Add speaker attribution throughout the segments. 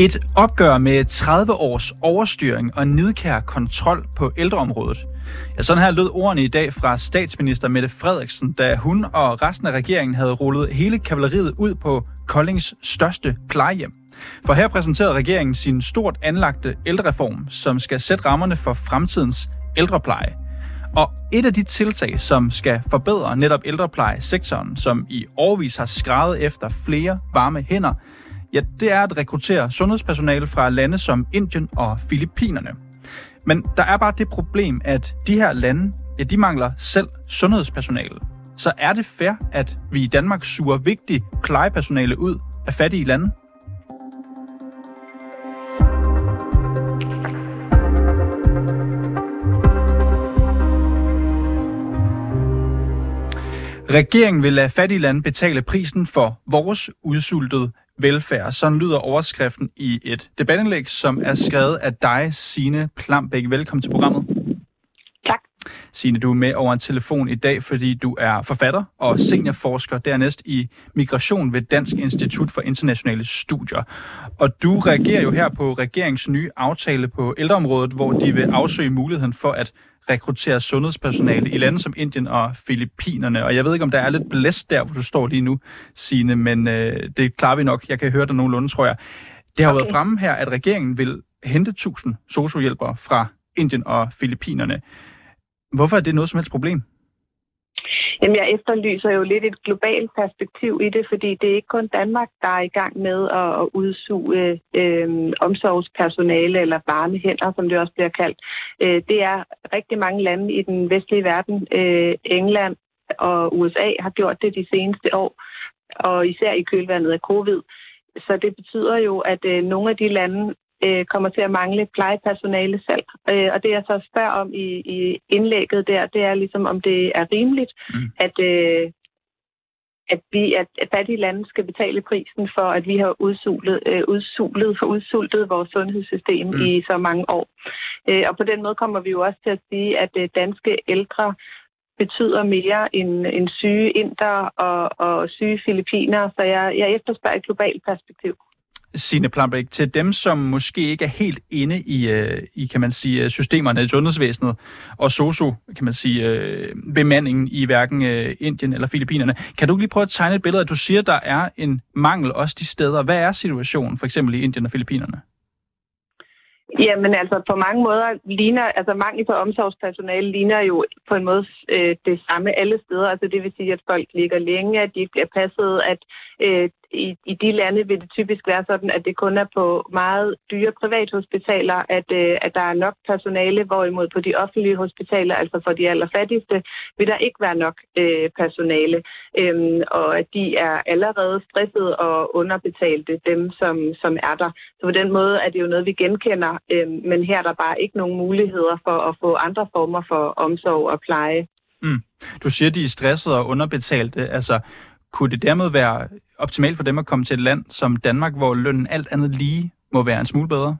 Speaker 1: Et opgør med 30 års overstyring og nidkær kontrol på ældreområdet. Ja, sådan her lød ordene i dag fra statsminister Mette Frederiksen, da hun og resten af regeringen havde rullet hele kavaleriet ud på Koldings største plejehjem. For her præsenterede regeringen sin stort anlagte ældrereform, som skal sætte rammerne for fremtidens ældrepleje. Og et af de tiltag, som skal forbedre netop ældreplejesektoren, som i årvis har skrevet efter flere varme hænder, ja, det er at rekruttere sundhedspersonale fra lande som Indien og Filippinerne. Men der er bare det problem, at de her lande, ja, de mangler selv sundhedspersonale. Så er det fair, at vi i Danmark suger vigtig plejepersonale ud af fattige lande? Regeringen vil lade fattige lande betale prisen for vores udsultede velfærd. Sådan lyder overskriften i et debatindlæg, som er skrevet af dig, Sine Plambæk. Velkommen til programmet. Signe, du er med over en telefon i dag, fordi du er forfatter og seniorforsker dernæst i migration ved Dansk Institut for Internationale Studier. Og du reagerer jo her på regeringens nye aftale på ældreområdet, hvor de vil afsøge muligheden for at rekruttere sundhedspersonale i lande som Indien og Filippinerne. Og jeg ved ikke, om der er lidt blæst der, hvor du står lige nu, Signe, men øh, det klarer vi nok. Jeg kan høre dig nogenlunde, tror jeg. Det har okay. været fremme her, at regeringen vil hente 1000 sociohjælpere fra Indien og Filippinerne. Hvorfor er det noget som helst problem?
Speaker 2: Jamen, jeg efterlyser jo lidt et globalt perspektiv i det, fordi det er ikke kun Danmark, der er i gang med at, udsuge øh, omsorgspersonale eller varme hænder, som det også bliver kaldt. Øh, det er rigtig mange lande i den vestlige verden. Øh, England og USA har gjort det de seneste år, og især i kølvandet af covid. Så det betyder jo, at øh, nogle af de lande øh, kommer til at mangle plejepersonale selv. Øh, og det jeg så spørger om i, i indlægget der, det er ligesom, om det er rimeligt, mm. at, øh, at vi, at, at fattige lande skal betale prisen for, at vi har udsulet, øh, udsulet, for udsultet vores sundhedssystem mm. i så mange år. Øh, og på den måde kommer vi jo også til at sige, at øh, danske ældre betyder mere end, end syge inder og, og syge filipiner. Så jeg, jeg efterspørger et globalt perspektiv.
Speaker 1: Sine Plambæk, til dem, som måske ikke er helt inde i, øh, i kan man sige, øh, systemerne i sundhedsvæsenet og socio, kan man sige, øh, bemandingen i hverken øh, Indien eller Filippinerne. Kan du lige prøve at tegne et billede, at du siger, der er en mangel også de steder. Hvad er situationen for eksempel i Indien og Filippinerne?
Speaker 2: Jamen altså, på mange måder ligner, altså mangel på omsorgspersonale ligner jo på en måde øh, det samme alle steder. Altså det vil sige, at folk ligger længe, at de ikke bliver passet, at øh, i, i de lande vil det typisk være sådan, at det kun er på meget dyre privathospitaler, at, øh, at der er nok personale, hvorimod på de offentlige hospitaler, altså for de allerfattigste, vil der ikke være nok øh, personale, øhm, og at de er allerede stresset og underbetalte, dem som, som er der. Så på den måde er det jo noget, vi genkender, øh, men her er der bare ikke nogen muligheder for at få andre former for omsorg og pleje.
Speaker 1: Mm. Du siger, de er stressede og underbetalte. Altså, kunne det dermed være optimalt for dem at komme til et land som Danmark, hvor lønnen alt andet lige må være en smule bedre?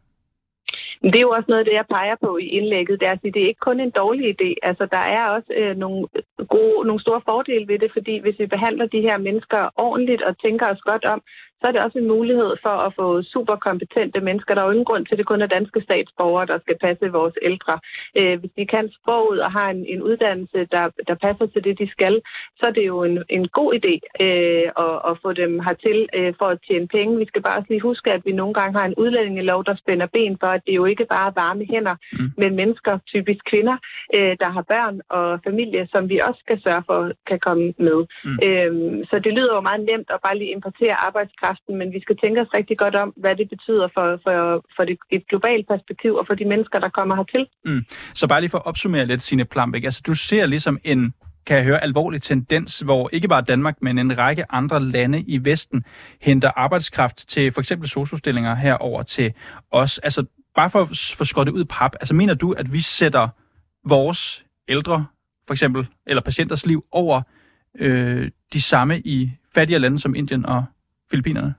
Speaker 2: Det er jo også noget af det, jeg peger på i indlægget. Det er, at det er ikke kun en dårlig idé. Altså, der er også øh, nogle, gode, nogle store fordele ved det, fordi hvis vi behandler de her mennesker ordentligt og tænker os godt om, så er det også en mulighed for at få superkompetente mennesker. Der er jo ingen grund til, at det kun er danske statsborgere, der skal passe vores ældre. Øh, hvis de kan sproget og har en, en uddannelse, der, der passer til det, de skal, så er det jo en, en god idé øh, at, at få dem hertil øh, for at tjene penge. Vi skal bare også lige huske, at vi nogle gange har en udlændingelov, der spænder ben for, at det jo ikke bare er varme hænder, mm. men mennesker, typisk kvinder, øh, der har børn og familie, som vi også skal sørge for, kan komme med. Mm. Øh, så det lyder jo meget nemt at bare lige importere arbejdskraft arbejdskraften, men vi skal tænke os rigtig godt om, hvad det betyder for, for, for det, et globalt perspektiv og for de mennesker, der kommer hertil.
Speaker 1: Mm. Så bare lige for at opsummere lidt, sine Plambæk. Altså, du ser ligesom en kan jeg høre, alvorlig tendens, hvor ikke bare Danmark, men en række andre lande i Vesten henter arbejdskraft til for eksempel sociostillinger herover til os. Altså, bare for at få skåret det ud pap, altså mener du, at vi sætter vores ældre, for eksempel, eller patienters liv over øh, de samme i fattigere lande som Indien og Filippinerne?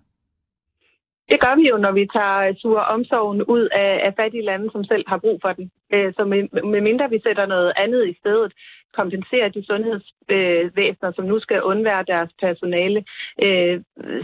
Speaker 2: Det gør vi jo, når vi tager øh, suger omsorgen ud af, af fattige lande, som selv har brug for den. Øh, så med, med mindre vi sætter noget andet i stedet, kompenserer de sundhedsvæsener, som nu skal undvære deres personale, øh,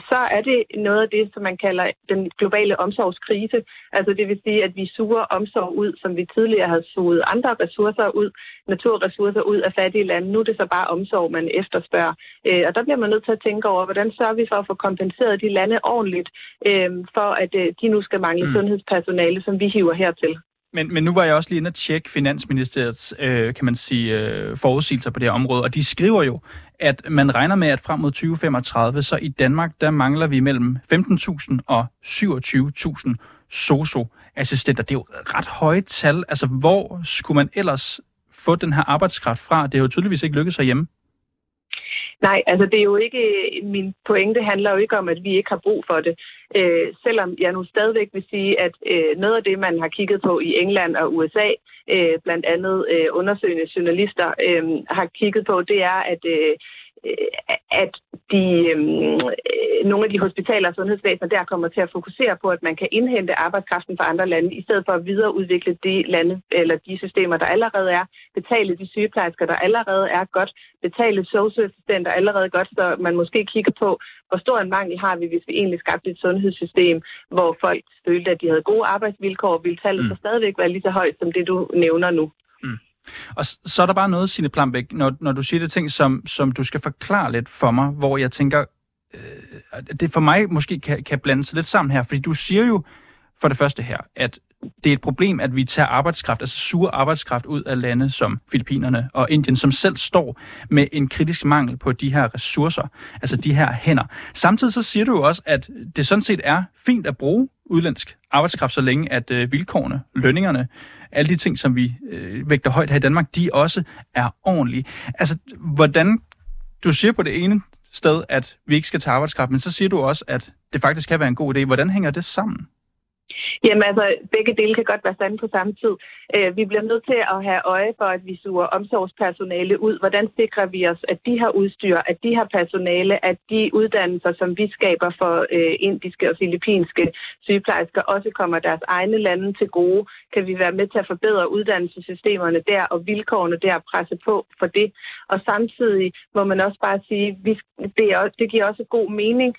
Speaker 2: så er det noget af det, som man kalder den globale omsorgskrise. Altså det vil sige, at vi suger omsorg ud, som vi tidligere havde suget andre ressourcer ud, naturressourcer ud af fattige lande. Nu er det så bare omsorg, man efterspørger. Øh, og der bliver man nødt til at tænke over, hvordan sørger vi for at få kompenseret de lande ordentligt, øh, for at øh, de nu skal mangle mm. sundhedspersonale, som vi hiver hertil.
Speaker 1: Men, men nu var jeg også lige inde og tjekke Finansministeriets, øh, kan man sige, øh, forudsigelser på det her område, og de skriver jo, at man regner med, at frem mod 2035, så i Danmark, der mangler vi mellem 15.000 og 27.000 soso-assistenter. Det er jo ret høje tal. Altså, hvor skulle man ellers få den her arbejdskraft fra? Det er jo tydeligvis ikke lykkedes herhjemme.
Speaker 2: Nej, altså det er jo ikke, min pointe handler jo ikke om, at vi ikke har brug for det. Øh, selvom jeg nu stadigvæk vil sige, at øh, noget af det, man har kigget på i England og USA, øh, blandt andet øh, undersøgende journalister, øh, har kigget på, det er, at øh, at de, øhm, øh, nogle af de hospitaler og sundhedsvæsener der kommer til at fokusere på, at man kan indhente arbejdskraften fra andre lande, i stedet for at videreudvikle de lande eller de systemer, der allerede er, betale de sygeplejersker, der allerede er godt, betale socialassistenter allerede godt, så man måske kigger på, hvor stor en mangel har vi, hvis vi egentlig skabte et sundhedssystem, hvor folk følte, at de havde gode arbejdsvilkår, ville tallet mm. så stadigvæk være lige så højt som det, du nævner nu.
Speaker 1: Og så er der bare noget, Signe Plambæk, når, når du siger det ting, som, som du skal forklare lidt for mig, hvor jeg tænker, øh, det for mig måske kan, kan blande sig lidt sammen her, fordi du siger jo for det første her, at det er et problem, at vi tager arbejdskraft, altså sur arbejdskraft ud af lande som Filippinerne og Indien, som selv står med en kritisk mangel på de her ressourcer, altså de her hænder. Samtidig så siger du jo også, at det sådan set er fint at bruge udlandsk arbejdskraft, så længe at øh, vilkårene, lønningerne, alle de ting, som vi øh, vægter højt her i Danmark, de også er ordentlige. Altså, hvordan du siger på det ene sted, at vi ikke skal tage arbejdskraft, men så siger du også, at det faktisk kan være en god idé. Hvordan hænger det sammen?
Speaker 2: Jamen altså, begge dele kan godt være sande på samme tid. Øh, vi bliver nødt til at have øje for, at vi suger omsorgspersonale ud. Hvordan sikrer vi os, at de har udstyr, at de har personale, at de uddannelser, som vi skaber for øh, indiske og filippinske sygeplejersker, også kommer deres egne lande til gode? Kan vi være med til at forbedre uddannelsessystemerne der og vilkårene der presse på for det? Og samtidig må man også bare sige, at det, det giver også god mening,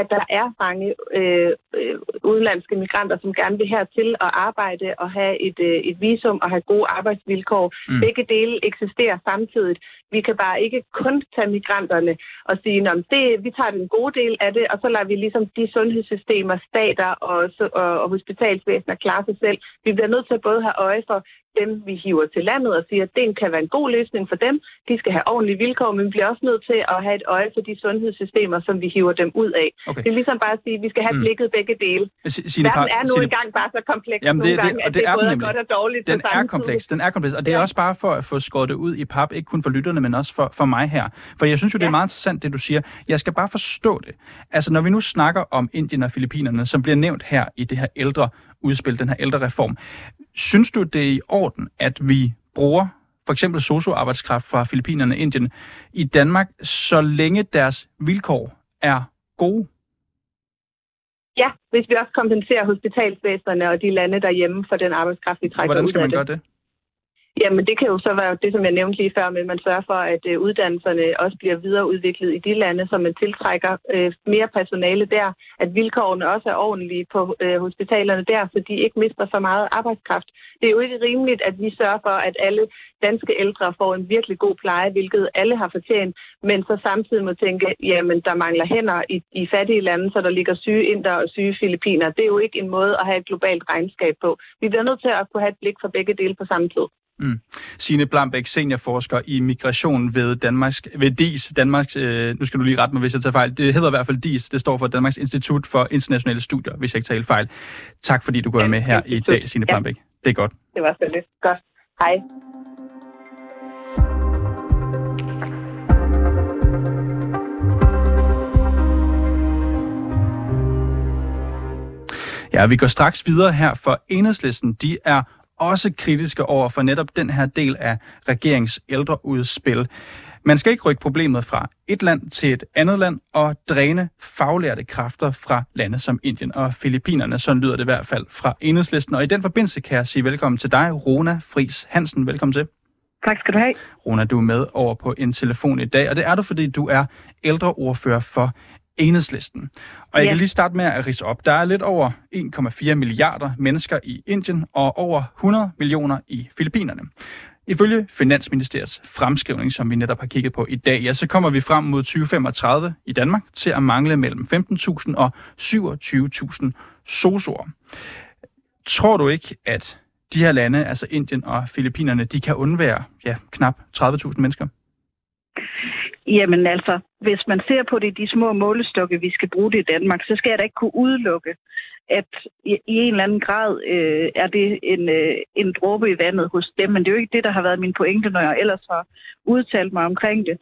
Speaker 2: at der er mange øh, øh, udenlandske migranter, som gerne vil hertil og arbejde og have et, øh, et visum og have gode arbejdsvilkår. Mm. Begge dele eksisterer samtidig. Vi kan bare ikke kun tage migranterne og sige, at det, vi tager den gode del af det, og så lader vi ligesom de sundhedssystemer, stater og, og, og hospitalsvæsener klare sig selv. Vi bliver nødt til at både have øje for, dem, vi hiver til landet og siger, at det kan være en god løsning for dem. De skal have ordentlige vilkår, men vi bliver også nødt til at have et øje for de sundhedssystemer, som vi hiver dem ud af. Okay. Det er ligesom bare at sige, at vi skal have mm. blikket begge dele. Sine Verden er nu engang bare så kompleks Jamen, det, nogle gange, det, at det, det er både nemlig. godt og dårligt.
Speaker 1: Den er kompleks, den er kompleks, og det er ja. også bare for at få skåret det ud i pap, ikke kun for lytterne, men også for, for mig her. For jeg synes jo, det er meget interessant, det du siger. Jeg skal bare forstå det. Altså, når vi nu snakker om Indien og Filippinerne, som bliver nævnt her i det her ældre udspil, den her ældre reform. Synes du, det er i orden, at vi bruger for eksempel socioarbejdskraft fra Filippinerne og Indien i Danmark, så længe deres vilkår er gode?
Speaker 2: Ja, hvis vi også kompenserer hospitalsvæsenerne og de lande derhjemme for den arbejdskraft, vi trækker
Speaker 1: Hvordan skal
Speaker 2: man
Speaker 1: gøre det?
Speaker 2: Jamen det kan jo så være det, som jeg nævnte lige før, med at man sørger for, at øh, uddannelserne også bliver videreudviklet i de lande, så man tiltrækker øh, mere personale der, at vilkårene også er ordentlige på øh, hospitalerne der, så de ikke mister så meget arbejdskraft. Det er jo ikke rimeligt, at vi sørger for, at alle danske ældre får en virkelig god pleje, hvilket alle har fortjent, men så samtidig må tænke, jamen der mangler hænder i, i fattige lande, så der ligger syge inder og syge filipiner. Det er jo ikke en måde at have et globalt regnskab på. Vi bliver nødt til at kunne have et blik for begge dele på samme tid.
Speaker 1: Mm. Signe Blambæk, seniorforsker i migration ved, Danmarks, ved DIS, Danmarks, øh, nu skal du lige rette mig, hvis jeg tager fejl, det hedder i hvert fald DIS, det står for Danmarks Institut for Internationale Studier, hvis jeg ikke tager fejl. Tak fordi du går med her i dag, Signe Blambæk. Ja. Det er godt.
Speaker 2: Det var så lidt. Godt. Hej.
Speaker 1: Ja, vi går straks videre her, for enhedslisten, de er også kritiske over for netop den her del af regerings ældreudspil. Man skal ikke rykke problemet fra et land til et andet land og dræne faglærte kræfter fra lande som Indien og Filippinerne. Sådan lyder det i hvert fald fra enhedslisten. Og i den forbindelse kan jeg sige velkommen til dig, Rona Fris Hansen. Velkommen til.
Speaker 2: Tak skal du have.
Speaker 1: Rona, du er med over på en telefon i dag, og det er du, fordi du er ældreordfører for enhedslisten. Og jeg ja. kan lige starte med at rise op. Der er lidt over 1,4 milliarder mennesker i Indien og over 100 millioner i Filippinerne. Ifølge Finansministeriets fremskrivning, som vi netop har kigget på i dag, ja, så kommer vi frem mod 2035 i Danmark til at mangle mellem 15.000 og 27.000 sosuer. Tror du ikke, at de her lande, altså Indien og Filippinerne, de kan undvære ja, knap 30.000 mennesker?
Speaker 3: Jamen altså, hvis man ser på det de små målestokke, vi skal bruge det i Danmark, så skal jeg da ikke kunne udelukke, at i, i en eller anden grad øh, er det en, øh, en dråbe i vandet hos dem. Men det er jo ikke det, der har været min pointe, når jeg ellers har udtalt mig omkring det.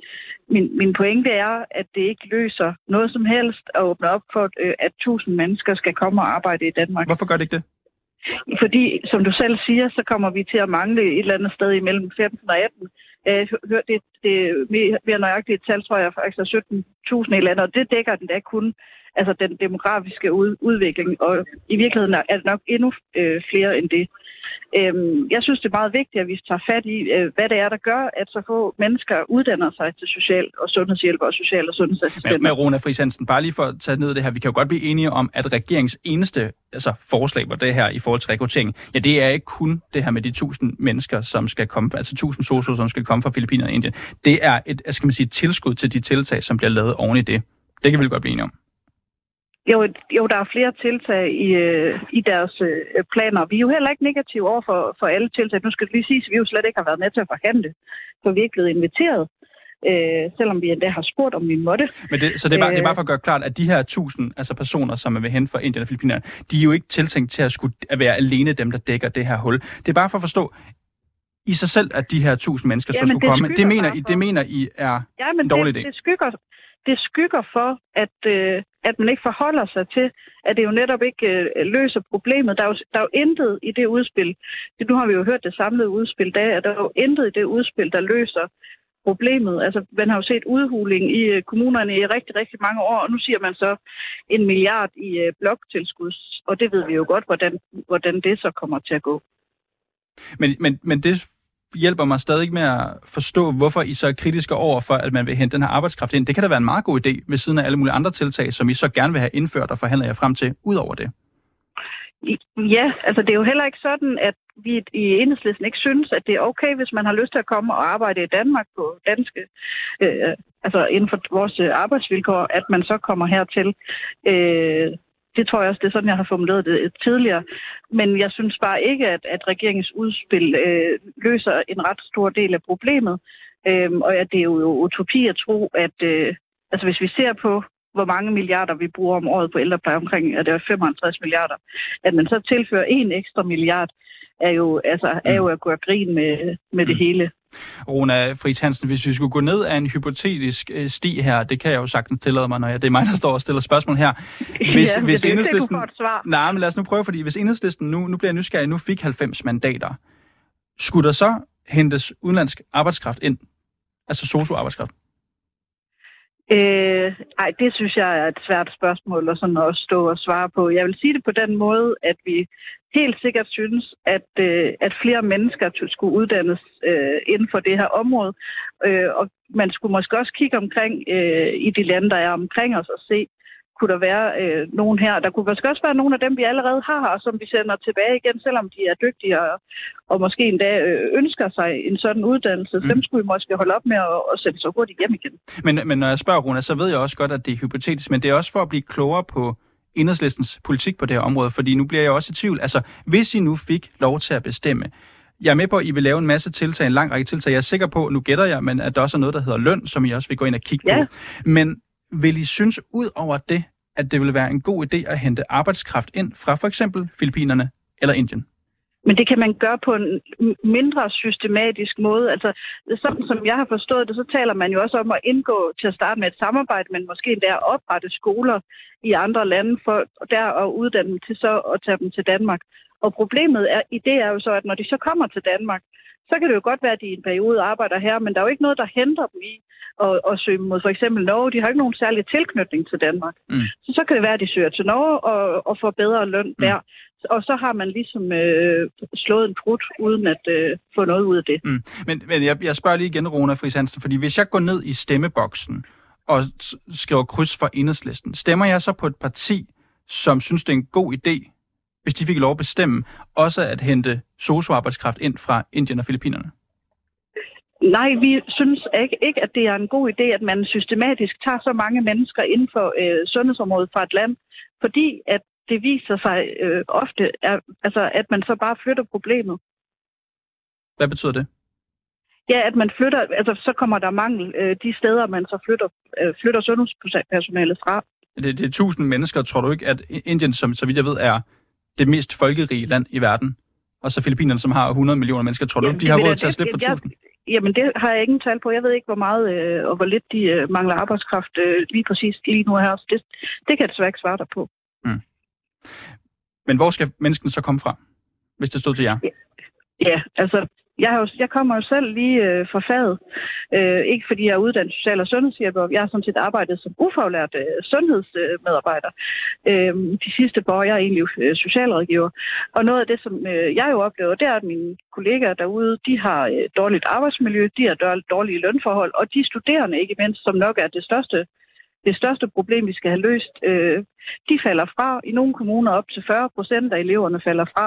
Speaker 3: Min, min pointe er, at det ikke løser noget som helst at åbne op for, øh, at tusind mennesker skal komme og arbejde i Danmark.
Speaker 1: Hvorfor gør det ikke det?
Speaker 3: Fordi, som du selv siger, så kommer vi til at mangle et eller andet sted imellem 15 og 18 øh, hørt det, det mere nøjagtigt tal, tror jeg, faktisk er 17.000 eller andet, og det dækker den da kun altså den demografiske ud, udvikling, og i virkeligheden er det nok endnu øh, flere end det. Øhm, jeg synes, det er meget vigtigt, at vi tager fat i, øh, hvad det er, der gør, at så få mennesker uddanner sig til social- og sundhedshjælp og social- og sundhedsassistenter.
Speaker 1: Men, men Rona Friis bare lige for at tage ned det her, vi kan jo godt blive enige om, at regeringens eneste altså forslag på det her i forhold til rekruttering, ja, det er ikke kun det her med de 1000 mennesker, som skal komme, altså 1000 sosu, som skal komme fra Filippinerne og Indien. Det er et, skal man sige, tilskud til de tiltag, som bliver lavet oven i det. Det kan vi godt blive enige om.
Speaker 3: Jo, jo, der er flere tiltag i, øh, i deres øh, planer. Vi er jo heller ikke negative over for, for alle tiltag. Nu skal det lige sige, at vi jo slet ikke har været med til at forhandle, for vi er ikke blevet inviteret, øh, selvom vi endda har spurgt, om vi måtte.
Speaker 1: Men det, så det er, bare, det er bare for at gøre klart, at de her tusind altså personer, som er ved hen for Indien og Filippinerne, de er jo ikke tiltænkt til at, skulle, at være alene dem, der dækker det her hul. Det er bare for at forstå, i sig selv, at de her tusind mennesker ja, så skulle det komme. Det mener, I, det mener I er ja, men en dårlig
Speaker 3: det,
Speaker 1: idé?
Speaker 3: Det skygger, det skygger for, at, øh, at man ikke forholder sig til, at det jo netop ikke øh, løser problemet. Der er, jo, der er jo intet i det udspil. Det, nu har vi jo hørt det samlede udspil, der, at der er jo intet i det udspil, der løser problemet. Altså, man har jo set udhuling i øh, kommunerne i rigtig, rigtig mange år, og nu siger man så en milliard i øh, bloktilskud, og det ved vi jo godt, hvordan, hvordan det så kommer til at gå.
Speaker 1: Men, men, men det hjælper mig stadig med at forstå, hvorfor I så er kritiske over for, at man vil hente den her arbejdskraft ind. Det kan da være en meget god idé ved siden af alle mulige andre tiltag, som I så gerne vil have indført og forhandler jer frem til, ud over det.
Speaker 3: Ja, altså det er jo heller ikke sådan, at vi i enhedslisten ikke synes, at det er okay, hvis man har lyst til at komme og arbejde i Danmark på danske, øh, altså inden for vores arbejdsvilkår, at man så kommer hertil. Øh, det tror jeg også, det er sådan, jeg har formuleret det tidligere. Men jeg synes bare ikke, at, at regeringens udspil øh, løser en ret stor del af problemet. Øhm, og at det er jo utopi at tro, at øh, altså hvis vi ser på, hvor mange milliarder vi bruger om året på ældrepleje, omkring at det er 55 milliarder, at man så tilfører en ekstra milliard, er jo, altså, er jo at gå grin med, med det mm. hele.
Speaker 1: Rona Friis Hansen, hvis vi skulle gå ned af en hypotetisk øh, sti her, det kan jeg jo sagtens tillade mig, når jeg, det er mig, der står og stiller spørgsmål her.
Speaker 3: Hvis, ja, hvis det, enhedslisten, det svar.
Speaker 1: Nej, men lad os nu prøve, fordi hvis enhedslisten, nu, nu bliver jeg nysgerrig, nu fik 90 mandater, skulle der så hentes udenlandsk arbejdskraft ind? Altså sosu-arbejdskraft?
Speaker 3: Øh, ej, det synes jeg er et svært spørgsmål at, sådan at stå og svare på. Jeg vil sige det på den måde, at vi helt sikkert synes, at, øh, at flere mennesker skulle uddannes øh, inden for det her område. Øh, og man skulle måske også kigge omkring øh, i de lande, der er omkring os og se, kunne der være øh, nogen her. Der kunne måske også være nogle af dem, vi allerede har her, som vi sender tilbage igen, selvom de er dygtige og, og måske endda øh, ønsker sig en sådan uddannelse. Mm. Dem skulle vi måske holde op med at, at sende så hurtigt hjem igen.
Speaker 1: Men, men når jeg spørger, Runa, så ved jeg også godt, at det er hypotetisk, men det er også for at blive klogere på enhedslistens politik på det her område, fordi nu bliver jeg også i tvivl. Altså, hvis I nu fik lov til at bestemme, jeg er med på, at I vil lave en masse tiltag, en lang række tiltag. Jeg er sikker på, nu gætter jeg, men at der også er noget, der hedder løn, som I også vil gå ind og kigge ja. på. Men vil I synes ud over det, at det ville være en god idé at hente arbejdskraft ind fra for eksempel Filippinerne eller Indien?
Speaker 3: Men det kan man gøre på en mindre systematisk måde. Altså, sådan som jeg har forstået det, så taler man jo også om at indgå til at starte med et samarbejde, men måske endda at oprette skoler i andre lande for der at uddanne dem til så at tage dem til Danmark. Og problemet er, i det er jo så, at når de så kommer til Danmark, så kan det jo godt være, at de i en periode arbejder her, men der er jo ikke noget, der henter dem i at, at søge mod for eksempel Norge. De har ikke nogen særlig tilknytning til Danmark. Mm. Så så kan det være, at de søger til Norge og, og får bedre løn mm. der. Og så har man ligesom øh, slået en prut, uden at øh, få noget ud af det.
Speaker 1: Mm. Men, men jeg, jeg spørger lige igen, Rona Friis Hansen, fordi hvis jeg går ned i stemmeboksen, og skriver kryds for enhedslisten, stemmer jeg så på et parti, som synes, det er en god idé, hvis de fik lov at bestemme, også at hente socioarbejdskraft ind fra Indien og Filippinerne?
Speaker 3: Nej, vi synes ikke, ikke, at det er en god idé, at man systematisk tager så mange mennesker inden for øh, sundhedsområdet fra et land, fordi at det viser sig øh, ofte, er, altså, at man så bare flytter problemet.
Speaker 1: Hvad betyder det?
Speaker 3: Ja, at man flytter, altså så kommer der mangel øh, de steder, man så flytter, øh, flytter sundhedspersonalet fra.
Speaker 1: Det, det er tusind mennesker. Tror du ikke, at Indien, som så vidt jeg ved, er det mest folkerige land i verden, og så Filippinerne, som har 100 millioner mennesker, tror du ikke, de har råd til at slippe for tusind?
Speaker 3: Jamen, det har jeg ingen tal på. Jeg ved ikke, hvor meget øh, og hvor lidt de øh, mangler arbejdskraft øh, lige præcis lige nu her. Det, det kan jeg desværre ikke svare dig på. Mm.
Speaker 1: Men hvor skal menneskene så komme fra, hvis det stod til jer?
Speaker 3: Ja, ja altså jeg, har jo, jeg kommer jo selv lige øh, fra faget. Øh, ikke fordi jeg er uddannet social- og sundhedshjælper. Jeg har sådan set arbejdet som ufaglært øh, sundhedsmedarbejder. Øh, de sidste par år, jeg er egentlig øh, socialrådgiver. Og noget af det, som øh, jeg jo oplever, det er, at mine kollegaer derude, de har øh, dårligt arbejdsmiljø, de har dårlige lønforhold, og de studerende ikke mindst, som nok er det største det største problem, vi skal have løst, øh, de falder fra. I nogle kommuner op til 40 procent af eleverne falder fra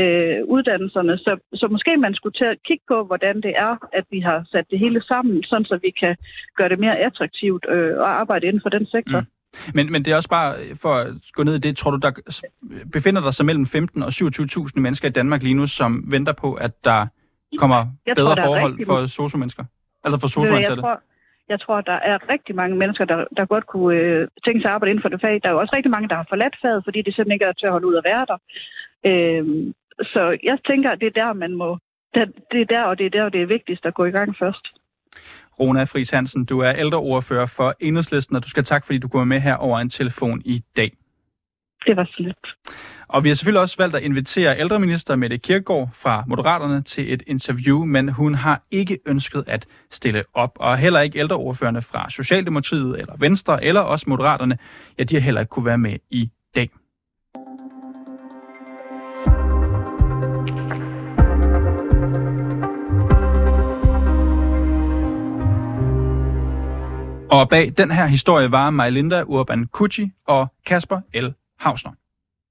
Speaker 3: øh, uddannelserne. Så, så måske man skulle at kigge på, hvordan det er, at vi har sat det hele sammen, sådan så vi kan gøre det mere attraktivt øh, at arbejde inden for den sektor. Mm.
Speaker 1: Men, men det er også bare, for at gå ned i det, tror du, der befinder der sig mellem 15 og 27.000 mennesker i Danmark lige nu, som venter på, at der kommer jeg bedre tror, forhold for sosu-mennesker? Altså for sosu-ansatte?
Speaker 3: Jeg tror, jeg tror, der er rigtig mange mennesker, der, der godt kunne øh, tænke sig at arbejde inden for det fag. Der er jo også rigtig mange, der har forladt faget, fordi det simpelthen ikke er til at holde ud at være der. Øh, så jeg tænker, at det er der, man må... Det er der, og det er der, og det er vigtigst at gå i gang først.
Speaker 1: Rona Friis Hansen, du er ældreordfører for Enhedslisten, og du skal tak, fordi du kommer med her over en telefon i dag.
Speaker 3: Det var så lidt.
Speaker 1: Og vi har selvfølgelig også valgt at invitere ældreminister Mette Kirkegaard fra Moderaterne til et interview, men hun har ikke ønsket at stille op. Og heller ikke ældreordførende fra Socialdemokratiet eller Venstre eller også Moderaterne, ja, de har heller ikke kunne være med i dag. Og bag den her historie var Majlinda Urban Kucci og Kasper L. Hausner.